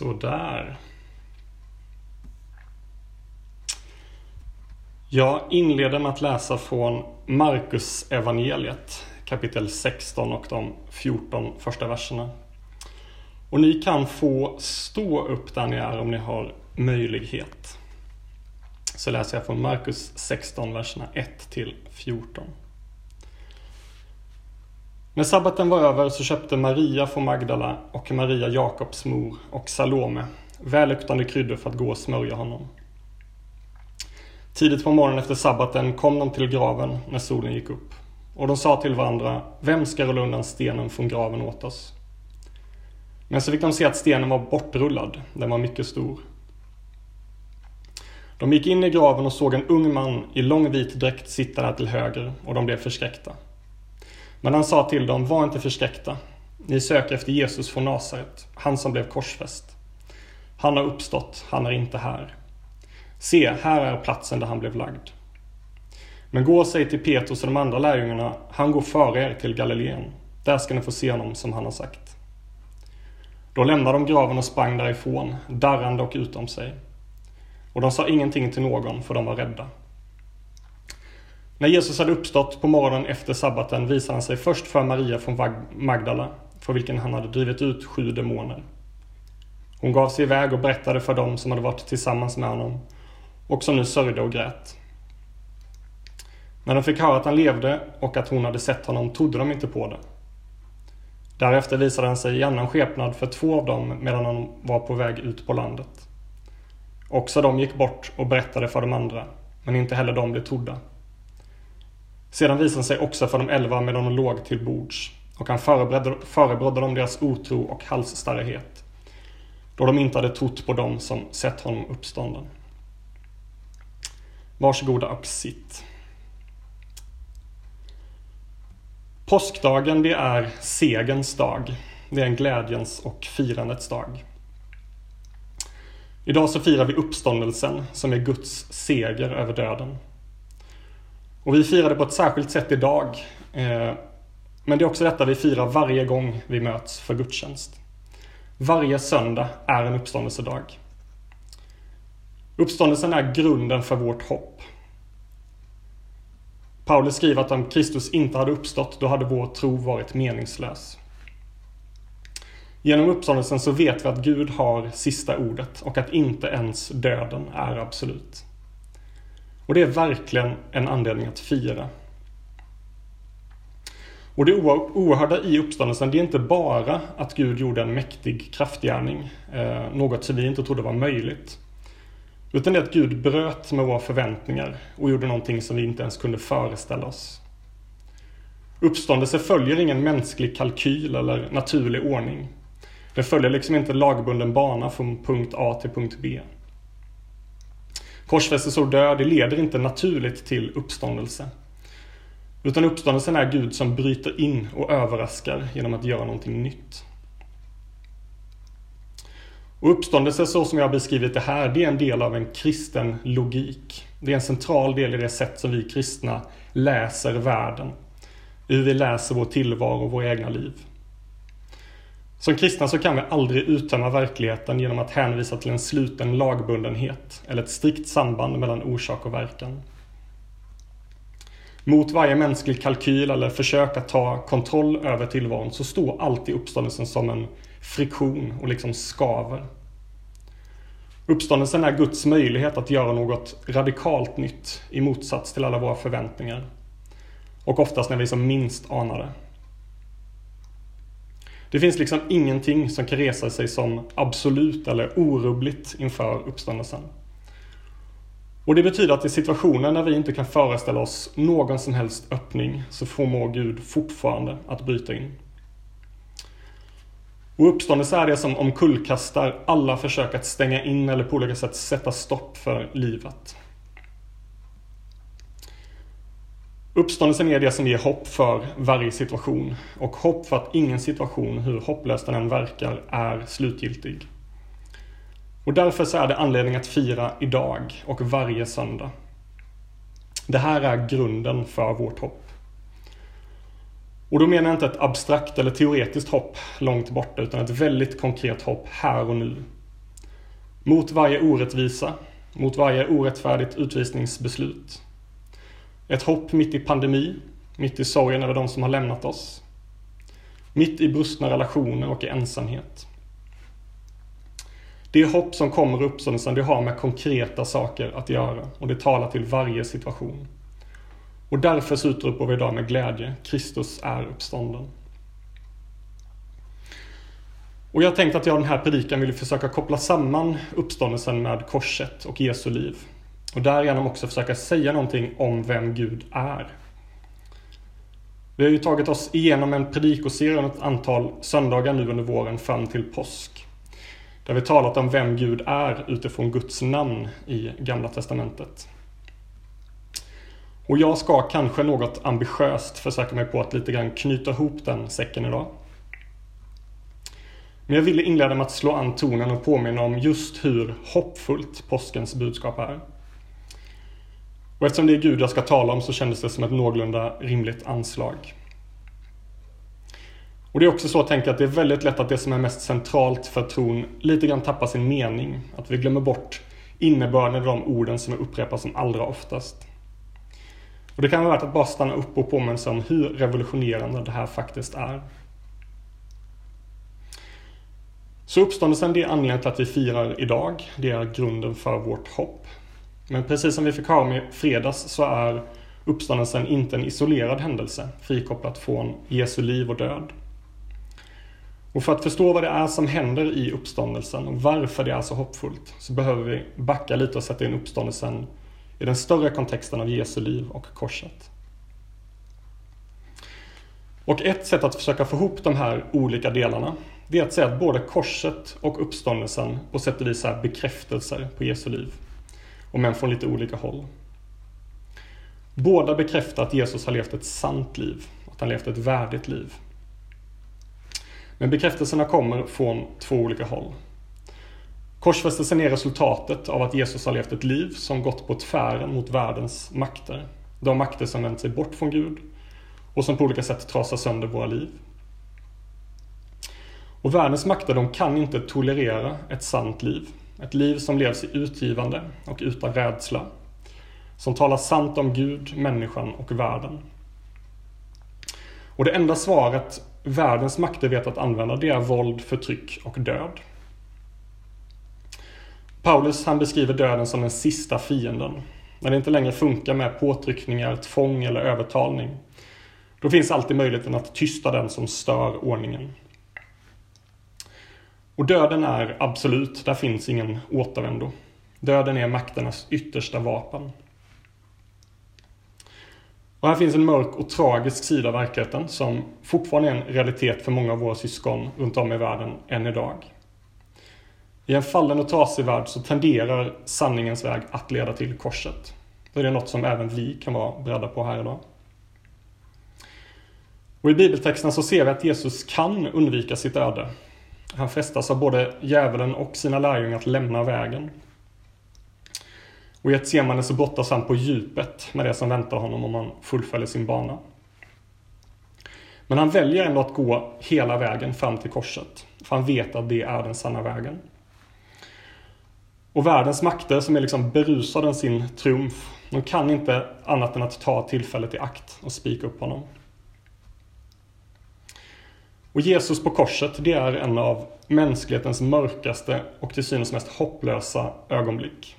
Sådär. Jag inleder med att läsa från Markus evangeliet kapitel 16 och de 14 första verserna. Och ni kan få stå upp där ni är om ni har möjlighet. Så läser jag från Markus 16, verserna 1 till 14. När sabbaten var över så köpte Maria från Magdala och Maria Jakobs mor och Salome välluktande kryddor för att gå och smörja honom. Tidigt på morgonen efter sabbaten kom de till graven när solen gick upp. Och de sa till varandra, vem ska rulla undan stenen från graven åt oss? Men så fick de se att stenen var bortrullad, den var mycket stor. De gick in i graven och såg en ung man i lång vit dräkt sitta där till höger och de blev förskräckta. Men han sa till dem, var inte förskräckta. Ni söker efter Jesus från Nasaret, han som blev korsfäst. Han har uppstått, han är inte här. Se, här är platsen där han blev lagd. Men gå och säg till Petrus och de andra lärjungarna, han går före er till Galileen. Där ska ni få se honom som han har sagt. Då lämnade de graven och sprang därifrån, darrande och utom sig. Och de sa ingenting till någon, för de var rädda. När Jesus hade uppstått på morgonen efter sabbaten visade han sig först för Maria från Magdala, för vilken han hade drivit ut sju demoner. Hon gav sig iväg och berättade för dem som hade varit tillsammans med honom och som nu sörjde och grät. När de fick höra att han levde och att hon hade sett honom trodde de inte på det. Därefter visade han sig i annan skepnad för två av dem medan han var på väg ut på landet. Också de gick bort och berättade för de andra, men inte heller de blev trodda. Sedan visade han sig också för de elva medan de låg till bords och han förebrådde dem deras otro och halsstarrighet då de inte hade trott på dem som sett honom uppstånden. Varsågoda och sitt. Påskdagen det är segens dag. Det är en glädjens och firandets dag. Idag så firar vi uppståndelsen som är Guds seger över döden. Och vi firar det på ett särskilt sätt idag. Eh, men det är också detta vi firar varje gång vi möts för gudstjänst. Varje söndag är en uppståndelsedag. Uppståndelsen är grunden för vårt hopp. Paulus skriver att om Kristus inte hade uppstått, då hade vår tro varit meningslös. Genom uppståndelsen så vet vi att Gud har sista ordet och att inte ens döden är absolut. Och det är verkligen en anledning att fira. Och det oerhörda i uppståndelsen, det är inte bara att Gud gjorde en mäktig kraftgärning, eh, något som vi inte trodde var möjligt. Utan det är att Gud bröt med våra förväntningar och gjorde någonting som vi inte ens kunde föreställa oss. Uppståndelse följer ingen mänsklig kalkyl eller naturlig ordning. Den följer liksom inte lagbunden bana från punkt A till punkt B. Korsfästelse och död, det leder inte naturligt till uppståndelse. Utan uppståndelsen är Gud som bryter in och överraskar genom att göra någonting nytt. Och uppståndelse så som jag har beskrivit det här, det är en del av en kristen logik. Det är en central del i det sätt som vi kristna läser världen. Hur vi läser vår tillvaro och våra egna liv. Som kristna så kan vi aldrig uttömma verkligheten genom att hänvisa till en sluten lagbundenhet eller ett strikt samband mellan orsak och verkan. Mot varje mänsklig kalkyl eller försök att ta kontroll över tillvaron så står alltid uppståndelsen som en friktion och liksom skaver. Uppståndelsen är Guds möjlighet att göra något radikalt nytt i motsats till alla våra förväntningar. Och oftast när vi som minst anar det. Det finns liksom ingenting som kan resa sig som absolut eller orubbligt inför uppståndelsen. Och det betyder att i situationer när vi inte kan föreställa oss någon som helst öppning så förmår Gud fortfarande att bryta in. Och uppståndelse är det som omkullkastar alla försök att stänga in eller på olika sätt sätta stopp för livet. Uppståndelsen är det som ger hopp för varje situation och hopp för att ingen situation, hur hopplös den än verkar, är slutgiltig. Och därför så är det anledning att fira idag och varje söndag. Det här är grunden för vårt hopp. Och då menar jag inte ett abstrakt eller teoretiskt hopp långt borta utan ett väldigt konkret hopp här och nu. Mot varje orättvisa, mot varje orättfärdigt utvisningsbeslut. Ett hopp mitt i pandemi, mitt i sorgen över de som har lämnat oss. Mitt i brustna relationer och i ensamhet. Det hopp som kommer ur uppståndelsen, det har med konkreta saker att göra och det talar till varje situation. Och därför utropar vi idag med glädje, Kristus är uppstånden. Och jag tänkte att jag den här predikan vill försöka koppla samman uppståndelsen med korset och Jesu liv. Och därigenom också försöka säga någonting om vem Gud är. Vi har ju tagit oss igenom en predikoserie ett antal söndagar nu under våren fram till påsk. Där vi talat om vem Gud är utifrån Guds namn i Gamla Testamentet. Och jag ska kanske något ambitiöst försöka mig på att lite grann knyta ihop den säcken idag. Men jag ville inleda med att slå an tonen och påminna om just hur hoppfullt påskens budskap är. Och eftersom det är Gud jag ska tala om så kändes det som ett någorlunda rimligt anslag. Och det är också så tänker jag, att det är väldigt lätt att det som är mest centralt för tron lite grann tappar sin mening. Att vi glömmer bort innebörden i de orden som upprepas som allra oftast. Och det kan vara värt att bara stanna upp och påminna sig om hur revolutionerande det här faktiskt är. Så uppståndelsen det är anledningen till att vi firar idag. Det är grunden för vårt hopp. Men precis som vi fick höra om i fredags så är uppståndelsen inte en isolerad händelse, frikopplat från Jesu liv och död. Och för att förstå vad det är som händer i uppståndelsen och varför det är så hoppfullt så behöver vi backa lite och sätta in uppståndelsen i den större kontexten av Jesu liv och korset. Och ett sätt att försöka få ihop de här olika delarna det är att säga att både korset och uppståndelsen på sätt och vis är bekräftelser på Jesu liv. Om än från lite olika håll. Båda bekräftar att Jesus har levt ett sant liv, att han levt ett värdigt liv. Men bekräftelserna kommer från två olika håll. Korsfästelsen är resultatet av att Jesus har levt ett liv som gått på tvären mot världens makter. De makter som vänt sig bort från Gud och som på olika sätt trasar sönder våra liv. Och världens makter de kan inte tolerera ett sant liv. Ett liv som levs i utgivande och utan rädsla. Som talar sant om Gud, människan och världen. Och det enda svaret världens makter vet att använda det är våld, förtryck och död. Paulus han beskriver döden som den sista fienden. När det inte längre funkar med påtryckningar, tvång eller övertalning. Då finns alltid möjligheten att tysta den som stör ordningen. Och döden är absolut, där finns ingen återvändo. Döden är makternas yttersta vapen. Och här finns en mörk och tragisk sida av verkligheten som fortfarande är en realitet för många av våra syskon runt om i världen än idag. I en fallen och trasig värld så tenderar sanningens väg att leda till korset. Det är något som även vi kan vara beredda på här idag. Och I bibeltexten så ser vi att Jesus kan undvika sitt öde. Han frestas av både djävulen och sina lärjungar att lämna vägen. Och i ett semane så brottas han på djupet med det som väntar honom om han fullföljer sin bana. Men han väljer ändå att gå hela vägen fram till korset. För han vet att det är den sanna vägen. Och världens makter som är liksom berusade av sin triumf, de kan inte annat än att ta tillfället i akt och spika upp honom. Och Jesus på korset, det är en av mänsklighetens mörkaste och till synes mest hopplösa ögonblick.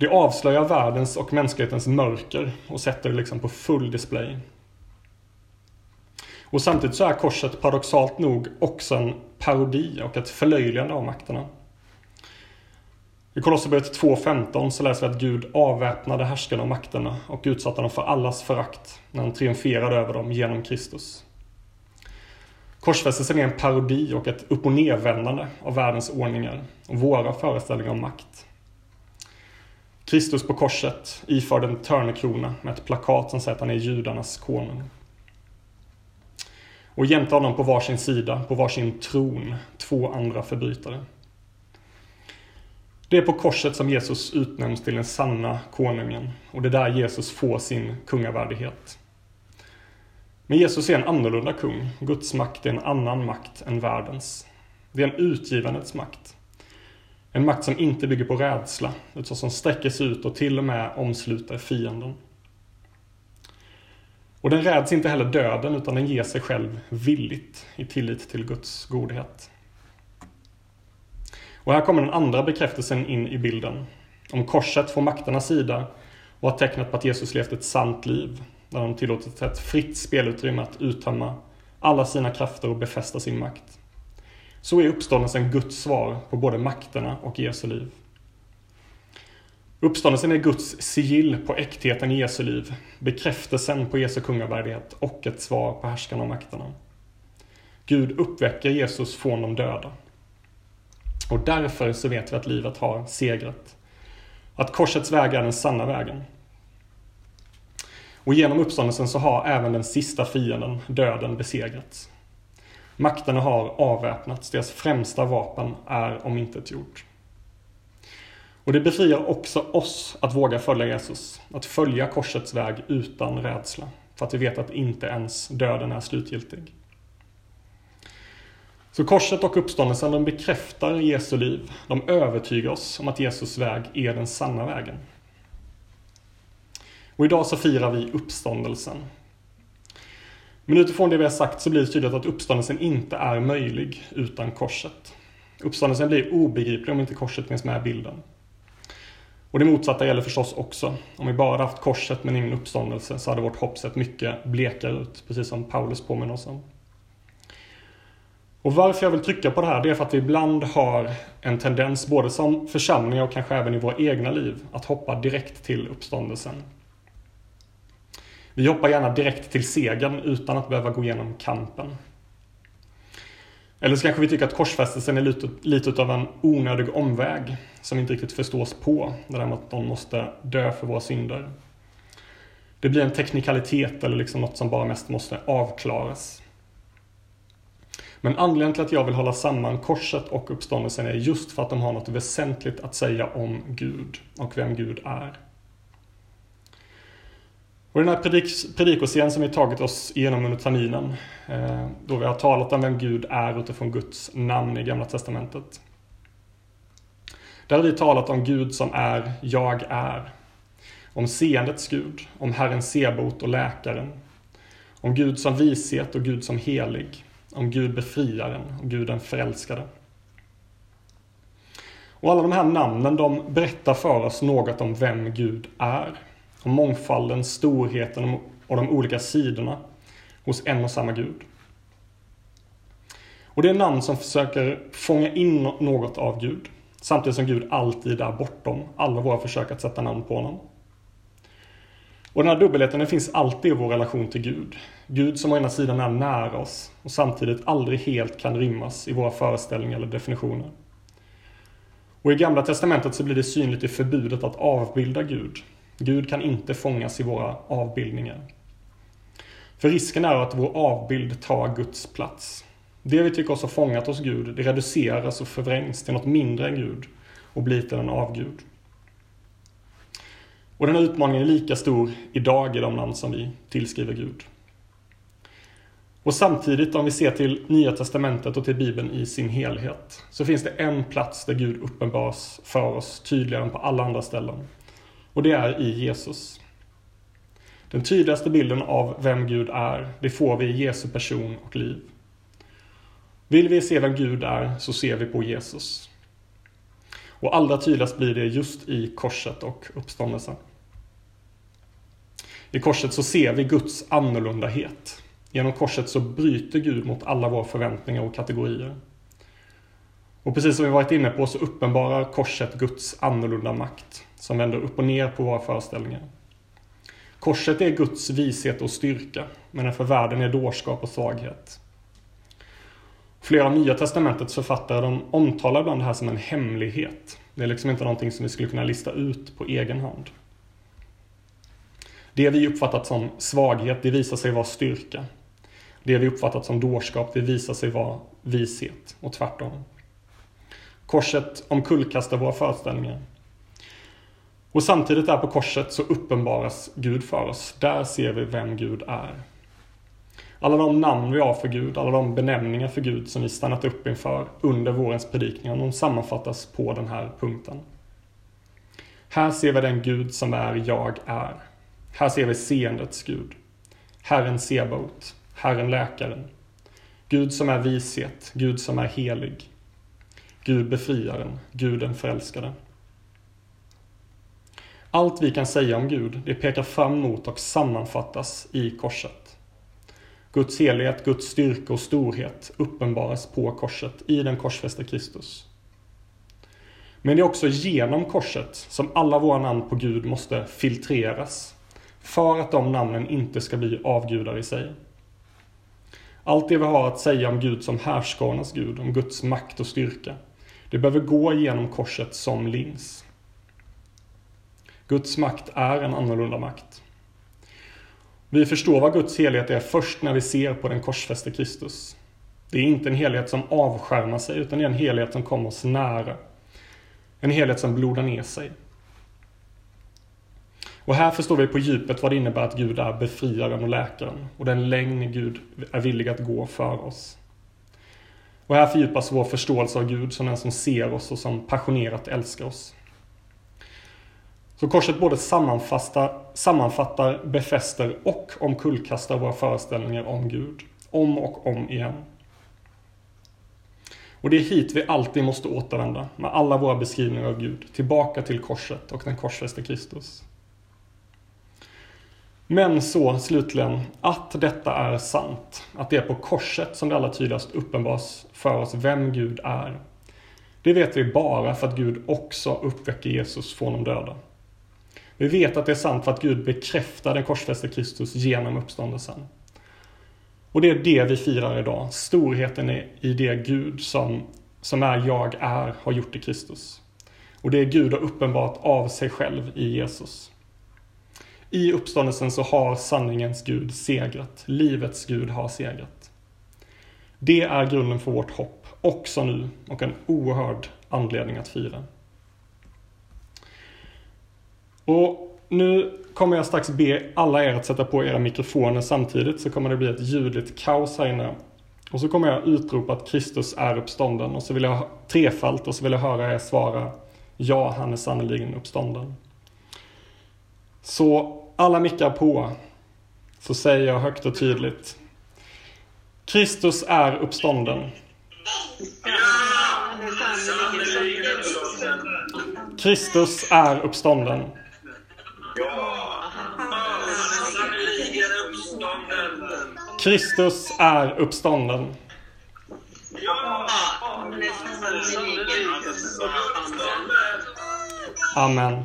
Det avslöjar världens och mänsklighetens mörker och sätter det liksom på full display. Och samtidigt så är korset paradoxalt nog också en parodi och ett förlöjligande av makterna. I Kolosserbrevet 2.15 så läser vi att Gud avväpnade härskarna och makterna och utsatte dem för allas förakt när han triumferade över dem genom Kristus. Korsfästelsen är en parodi och ett upp och nedvändande av världens ordningar och våra föreställningar om makt. Kristus på korset iförd en törnekrona med ett plakat som säger att han är judarnas konung. Och jämte honom på varsin sida, på varsin tron, två andra förbrytare. Det är på korset som Jesus utnämns till den sanna konungen och det är där Jesus får sin kungavärdighet. Men Jesus är en annorlunda kung. Guds makt är en annan makt än världens. Det är en utgivandets makt. En makt som inte bygger på rädsla, utan som sträcker sig ut och till och med omsluter fienden. Och den räds inte heller döden, utan den ger sig själv villigt i tillit till Guds godhet. Och här kommer den andra bekräftelsen in i bilden. Om korset från makternas sida var tecknet på att Jesus levt ett sant liv, där de tillåtit ett fritt spelutrymme att uttömma alla sina krafter och befästa sin makt. Så är uppståndelsen Guds svar på både makterna och Jesu liv. Uppståndelsen är Guds sigill på äktheten i Jesu liv, bekräftelsen på Jesu kungavärdighet och ett svar på härskarna och makterna. Gud uppväcker Jesus från de döda. Och därför så vet vi att livet har segrat. Att korsets väg är den sanna vägen. Och genom uppståndelsen så har även den sista fienden, döden, besegrats. Makterna har avväpnats, deras främsta vapen är omintetgjort. Och det befriar också oss att våga följa Jesus, att följa korsets väg utan rädsla, för att vi vet att inte ens döden är slutgiltig. Så korset och uppståndelsen de bekräftar Jesu liv. De övertygar oss om att Jesus väg är den sanna vägen. Och idag så firar vi uppståndelsen. Men utifrån det vi har sagt så blir det tydligt att uppståndelsen inte är möjlig utan korset. Uppståndelsen blir obegriplig om inte korset finns med i bilden. Och det motsatta gäller förstås också. Om vi bara hade haft korset men ingen uppståndelse så hade vårt hopp sett mycket blekare ut, precis som Paulus påminner oss om. Och varför jag vill trycka på det här, det är för att vi ibland har en tendens, både som församlingar och kanske även i våra egna liv, att hoppa direkt till uppståndelsen. Vi hoppar gärna direkt till segern utan att behöva gå igenom kampen. Eller så kanske vi tycker att korsfästelsen är lite, lite av en onödig omväg som inte riktigt förstås på. Det där med att någon måste dö för våra synder. Det blir en teknikalitet eller liksom något som bara mest måste avklaras. Men anledningen till att jag vill hålla samman korset och uppståndelsen är just för att de har något väsentligt att säga om Gud och vem Gud är. Och den här predik predikoscenen som vi tagit oss igenom under terminen, eh, då vi har talat om vem Gud är utifrån Guds namn i Gamla Testamentet. Där har vi talat om Gud som är Jag är. Om seendets Gud, om Herren Sebot och läkaren. Om Gud som vishet och Gud som helig. Om Gud befriaren och Gud den förälskade. Och alla de här namnen de berättar för oss något om vem Gud är. Om mångfalden, storheten och de olika sidorna hos en och samma Gud. Och det är namn som försöker fånga in något av Gud. Samtidigt som Gud alltid är bortom alla våra försök att sätta namn på honom. Och den här dubbelheten den finns alltid i vår relation till Gud. Gud som å ena sidan är nära oss och samtidigt aldrig helt kan rymmas i våra föreställningar eller definitioner. Och i Gamla Testamentet så blir det synligt i förbudet att avbilda Gud. Gud kan inte fångas i våra avbildningar. För risken är att vår avbild tar Guds plats. Det vi tycker oss ha fångat hos Gud, det reduceras och förvrängs till något mindre än Gud och blir till en avgud. Och den här utmaningen är lika stor idag i de namn som vi tillskriver Gud. Och samtidigt, om vi ser till Nya Testamentet och till Bibeln i sin helhet, så finns det en plats där Gud uppenbaras för oss tydligare än på alla andra ställen. Och det är i Jesus. Den tydligaste bilden av vem Gud är, det får vi i Jesu person och liv. Vill vi se vem Gud är så ser vi på Jesus. Och allra tydligast blir det just i korset och uppståndelsen. I korset så ser vi Guds annorlundahet. Genom korset så bryter Gud mot alla våra förväntningar och kategorier. Och precis som vi varit inne på så uppenbarar korset Guds annorlunda makt som vänder upp och ner på våra föreställningar. Korset är Guds vishet och styrka, medan för världen är dårskap och svaghet. Flera av Nya Testamentets författare de omtalar ibland det här som en hemlighet. Det är liksom inte någonting som vi skulle kunna lista ut på egen hand. Det vi uppfattat som svaghet, det visar sig vara styrka. Det vi uppfattat som dårskap, det visar sig vara vishet och tvärtom. Korset omkullkastar våra föreställningar. Och samtidigt där på korset så uppenbaras Gud för oss. Där ser vi vem Gud är. Alla de namn vi har för Gud, alla de benämningar för Gud som vi stannat upp inför under vårens predikningar, de sammanfattas på den här punkten. Här ser vi den Gud som är jag är. Här ser vi seendets Gud. Herren Sebaot, Herren läkaren. Gud som är vishet, Gud som är helig. Gud befriaren, Guden förälskade. Allt vi kan säga om Gud, det pekar fram mot och sammanfattas i korset. Guds helighet, Guds styrka och storhet uppenbaras på korset i den korsfäste Kristus. Men det är också genom korset som alla våra namn på Gud måste filtreras för att de namnen inte ska bli avgudar i sig. Allt det vi har att säga om Gud som härskarnas Gud, om Guds makt och styrka, det behöver gå genom korset som lins. Guds makt är en annorlunda makt. Vi förstår vad Guds helighet är först när vi ser på den korsfäste Kristus. Det är inte en helhet som avskärmar sig, utan det är en helhet som kommer oss nära. En helhet som blodar ner sig. Och här förstår vi på djupet vad det innebär att Gud är befriaren och läkaren och den längd Gud är villig att gå för oss. Och här fördjupas vår förståelse av Gud som den som ser oss och som passionerat älskar oss. Så korset både sammanfattar, sammanfattar, befäster och omkullkastar våra föreställningar om Gud. Om och om igen. Och det är hit vi alltid måste återvända med alla våra beskrivningar av Gud. Tillbaka till korset och den korsfäste Kristus. Men så slutligen, att detta är sant. Att det är på korset som det allra tydligast uppenbaras för oss vem Gud är. Det vet vi bara för att Gud också uppväcker Jesus från de döda. Vi vet att det är sant för att Gud bekräftar den korsfäste Kristus genom uppståndelsen. Och det är det vi firar idag. Storheten i det Gud som, som är jag är har gjort i Kristus. Och det är Gud har uppenbart av sig själv i Jesus. I uppståndelsen så har sanningens Gud segrat. Livets Gud har segrat. Det är grunden för vårt hopp, också nu, och en oerhörd anledning att fira. Och nu kommer jag strax be alla er att sätta på era mikrofoner samtidigt så kommer det bli ett ljudligt kaos här inne. Och så kommer jag utropa att Kristus är uppstånden och så vill jag trefalt och så vill jag höra er svara Ja, han är sannerligen uppstånden. Så alla mickar på så säger jag högt och tydligt Kristus är uppstånden. Kristus är uppstånden. Kristus är uppstånden. Amen.